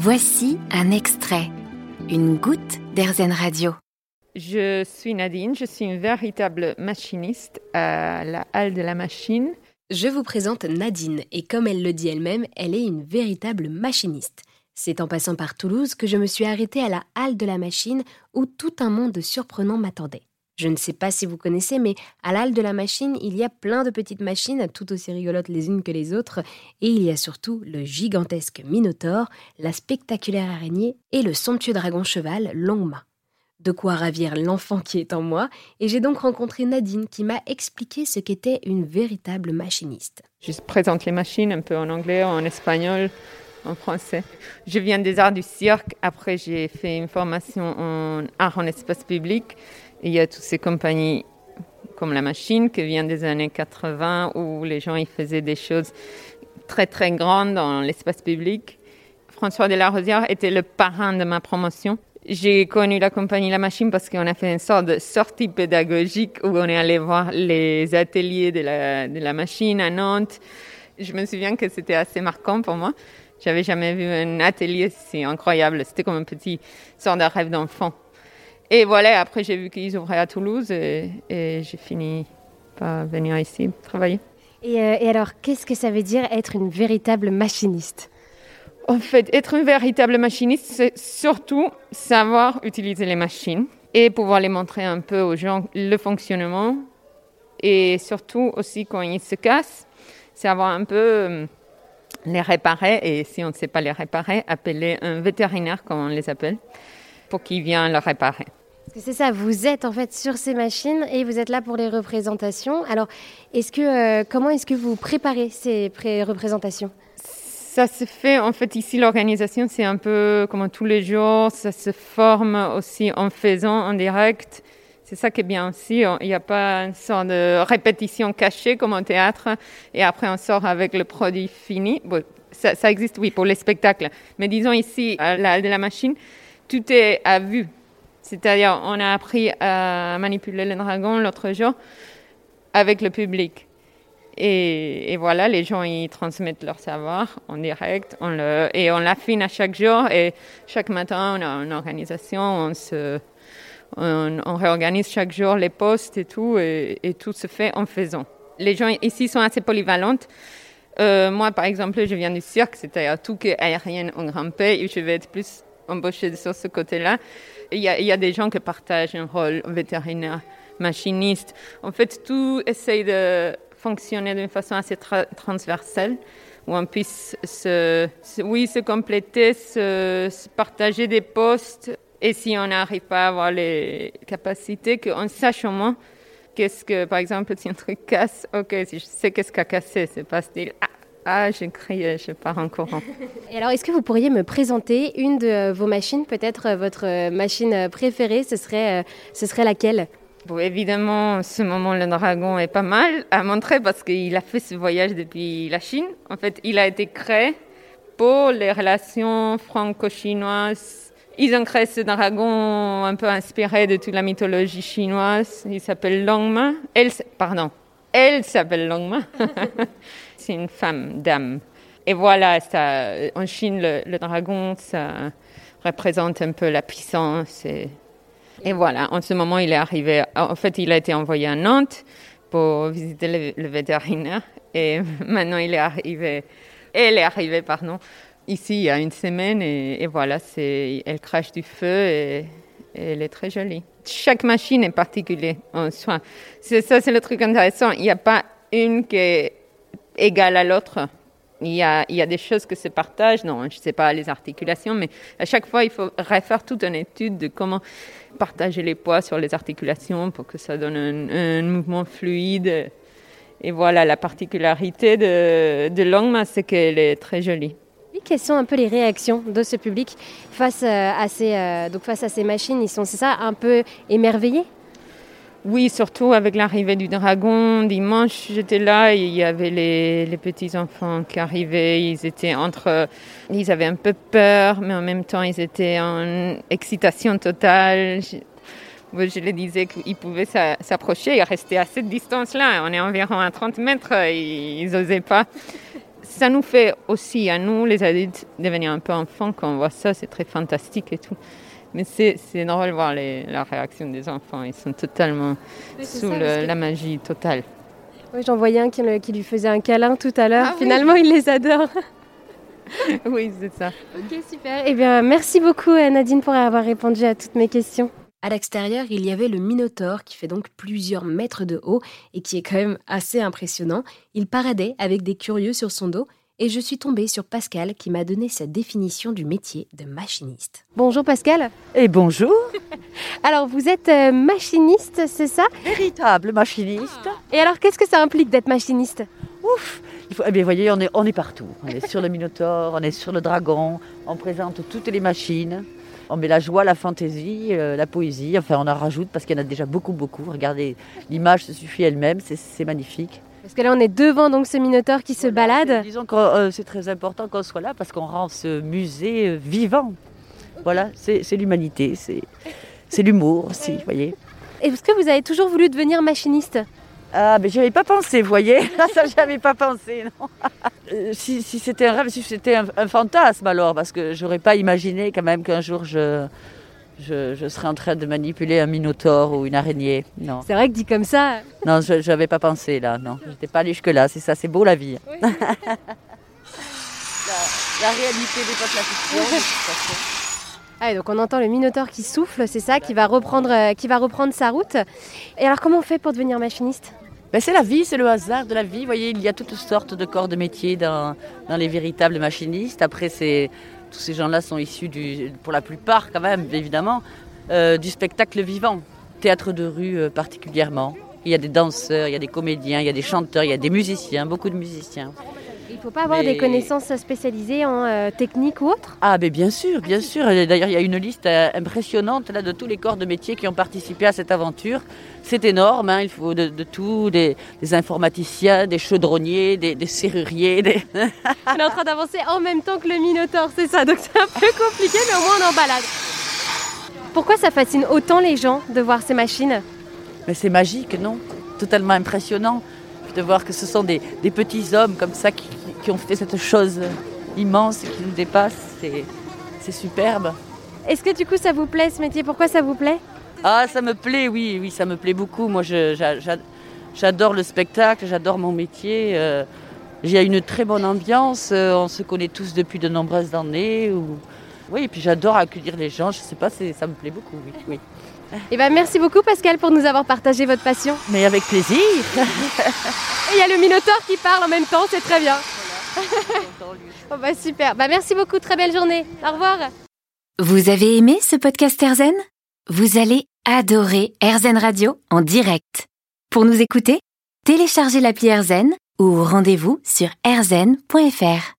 Voici un extrait, une goutte d'Airzen Radio. Je suis Nadine, je suis une véritable machiniste à la halle de la machine. Je vous présente Nadine et comme elle le dit elle-même, elle est une véritable machiniste. C'est en passant par Toulouse que je me suis arrêtée à la halle de la machine où tout un monde surprenant m'attendait. Je ne sais pas si vous connaissez, mais à l'Halle de la Machine, il y a plein de petites machines, tout aussi rigolotes les unes que les autres, et il y a surtout le gigantesque Minotaure, la spectaculaire araignée et le somptueux dragon cheval Longma. De quoi ravir l'enfant qui est en moi, et j'ai donc rencontré Nadine qui m'a expliqué ce qu'était une véritable machiniste. Je présente les machines un peu en anglais, en espagnol, en français. Je viens des arts du cirque, après j'ai fait une formation en art en espace public il y a toutes ces compagnies comme La Machine qui vient des années 80 où les gens ils faisaient des choses très très grandes dans l'espace public. François de la Rosière était le parrain de ma promotion. J'ai connu la compagnie La Machine parce qu'on a fait une sorte de sortie pédagogique où on est allé voir les ateliers de la, de la machine à Nantes. Je me souviens que c'était assez marquant pour moi. J'avais jamais vu un atelier si incroyable. C'était comme un petit sort de rêve d'enfant. Et voilà, après j'ai vu qu'ils ouvraient à Toulouse et, j'ai fini par venir ici travailler. Euh, et, alors, qu'est-ce que ça veut dire être une véritable machiniste? En fait, être une véritable machiniste, c'est surtout savoir utiliser les machines et pouvoir les montrer un peu aux gens le fonctionnement. Et surtout aussi quand ils se cassent, savoir un peu euh, les réparer. Et si on ne sait pas les réparer, appeler un vétérinaire, comme on les appelle, pour qu'il vienne les réparer. C'est ça, vous êtes en fait sur ces machines et vous êtes là pour les représentations. Alors, est-ce que, euh, comment est-ce que vous préparez ces représentations ça se fait, en fait, ici, l'organisation, c'est un peu comme tous les jours. Ça se forme aussi en faisant en direct. C'est ça qui est bien aussi. Il n'y a pas une sorte de répétition cachée comme au théâtre. Et après, on sort avec le produit fini. ça, ça, existe, oui, pour les spectacles. Mais disons ici, à la, de la machine, tout est à vue. C'est-à-dire, on a appris à manipuler le dragon l'autre jour avec le public. Et, voilà, les gens ils transmettent leur savoir en direct on et on l'affine à chaque jour. Et chaque matin, on a une organisation, on, se, on, réorganise chaque jour les postes et tout, et, tout se fait en faisant. Les gens ici sont assez polyvalentes. Euh, moi, par exemple, je viens du cirque, c'est-à-dire tout qui est aérien en grimpé, et je vais être plus embauchée sur ce côté-là. Il y, a, des gens qui partagent un rôle vétérinaire, machiniste. En fait, tout essaye de fonctionner d'une façon assez transversale, où on puisse se, oui, se compléter, se, partager des postes. Et si on n'arrive pas à avoir les capacités, qu'on sache au moins qu'est-ce que, par exemple, si un truc casse, ok, si je sais qu'est-ce qui a cassé, c'est pas style, ah, ah, j'ai crié, je pars en courant. Et alors, est-ce que vous pourriez me présenter une de vos machines, peut-être euh, votre euh, machine préférée Ce serait, euh, ce serait laquelle? Bon, évidemment, ce moment, le dragon est pas mal à montrer parce qu'il a fait ce voyage depuis la Chine. En fait, il a été créé pour les relations franco-chinoises. Ils ont créé ce dragon un peu inspiré de toute la mythologie chinoise. Il s'appelle Longma. Elle, pardon, elle s'appelle Longma. c'est une femme, dame. Et voilà, ça, en Chine, le, dragon, ça représente un peu la puissance. Et, et, voilà, en ce moment, il est arrivé. En fait, il a été envoyé à Nantes pour visiter le, vétérinaire. Et maintenant, il est arrivé. Elle est arrivée, pardon, ici il y a une semaine. Et, voilà, c'est, elle crache du feu et, elle est très jolie. Chaque machine est particulière en soi. C'est, ça, c'est le truc intéressant. Il n'y a pas une qui est égale à l'autre. Il y, a, des choses que se partagent, non, je ne sais pas les articulations, mais à chaque fois, il faut refaire toute une étude de comment partager les poids sur les articulations pour que ça donne un, mouvement fluide. Et voilà, la particularité de, de Longma, c'est qu'elle est très jolie. Quelles sont un peu les réactions de ce public face euh, à ces, euh, donc face à ces machines? Ils sont, c'est ça, un peu émerveillés? Oui, surtout avec l'arrivée du dragon. Dimanche, j'étais là et il y avait les, petits-enfants qui arrivaient. Ils étaient entre. Ils avaient un peu peur, mais en même temps, ils étaient en excitation totale. Je, je les disais qu'ils pouvaient s'approcher et rester à cette distance-là. On est environ à 30 mètres, ils n'osaient pas. Ça nous fait aussi, à nous, les adultes, devenir un peu enfants quand on voit ça, c'est très fantastique et tout. Mais c'est normal de voir les, la réaction des enfants, ils sont totalement sous la magie totale. Oui, j'en voyais un qui, lui faisait un câlin tout à l'heure. Ah Finalement, il les adore. oui, c'est ça. Ok, super. Eh bien, merci beaucoup Nadine pour avoir répondu à toutes mes questions. À l'extérieur, il y avait le Minotaure qui fait donc plusieurs mètres de haut et qui est quand même assez impressionnant. Il paradait avec des curieux sur son dos et je suis tombée sur Pascal qui m'a donné sa définition du métier de machiniste. Bonjour Pascal. Et bonjour. alors vous êtes euh, machiniste, c'est ça? Véritable machiniste. Et alors qu'est-ce que ça implique d'être machiniste? Ouf eh bien, vous voyez, on est, on est partout. On est sur le Minotaure, on est sur le Dragon, on présente toutes les machines. On met la joie, la fantaisie, euh, la poésie. Enfin, on en rajoute parce qu'il y en a déjà beaucoup, beaucoup. Regardez, l'image se suffit elle-même, c'est magnifique. Parce que là, on est devant donc ce minotaure qui se balade. Disons que euh, c'est très important qu'on soit là parce qu'on rend ce musée euh, vivant. Voilà, c'est l'humanité, c'est l'humour aussi, vous voyez. Est-ce que vous avez toujours voulu devenir machiniste? Ah, mais j'y avais pas pensé, vous voyez. Ça, j'avais pas pensé, non. Euh, si, c'était un rêve, si c'était un, fantasme alors, parce que j'aurais pas imaginé quand même qu'un jour je, je, serais en train de manipuler un minotaure ou une araignée. Non. C'est vrai que dit comme ça. Non, je n'avais pas pensé là, non. J'étais pas allée jusque-là, c'est ça, c'est beau la vie. la, réalité n'est pas la fiction, Ah, donc on entend le minotaure qui souffle, c'est ça, qui va, reprendre, euh, qui va reprendre sa route. Et alors comment on fait pour devenir machiniste? Ben, c'est la vie, c'est le hasard de la vie. Vous voyez, il y a toutes sortes de corps de métier dans, les véritables machinistes. Après, tous ces gens-là sont issus, du, pour la plupart quand même, évidemment, euh, du spectacle vivant, théâtre de rue euh, particulièrement. Il y a des danseurs, il y a des comédiens, il y a des chanteurs, il y a des musiciens, beaucoup de musiciens. Il ne faut pas avoir des connaissances spécialisées en euh, technique ou autre Ah, mais bien sûr, bien sûr. D'ailleurs, il y a une liste euh, impressionnante là, de tous les corps de métier qui ont participé à cette aventure. C'est énorme, hein, il faut de, tout, des, informaticiens, des chaudronniers, des, serruriers. Des... on est en train d'avancer en même temps que le Minotaure, c'est ça, donc c'est un peu compliqué, mais au moins on en balade. Pourquoi ça fascine autant les gens de voir ces machines? Mais c'est magique, non? Totalement impressionnant de voir que ce sont des, petits hommes comme ça qui, ont fait cette chose immense qui nous dépasse. C'est superbe. Est-ce que du coup ça vous plaît ce métier? Pourquoi ça vous plaît? Ah, ça me plaît, oui, oui, ça me plaît beaucoup. Moi, j'adore le spectacle, j'adore mon métier. Euh, il y a une très bonne ambiance. Euh, on se connaît tous depuis de nombreuses années. Oui, et puis j'adore accueillir les gens. Je sais pas, ça me plaît beaucoup, oui. oui. Eh ben, merci beaucoup Pascal pour nous avoir partagé votre passion. Mais avec plaisir. Et il y a le Minotaure qui parle en même temps, c'est très bien. oh bah super. Bah merci beaucoup, très belle journée. Au revoir. Vous avez aimé ce podcast Erzen Vous allez adorer Erzen Radio en direct. Pour nous écouter, téléchargez l'appli Erzen ou rendez-vous sur erzen.fr.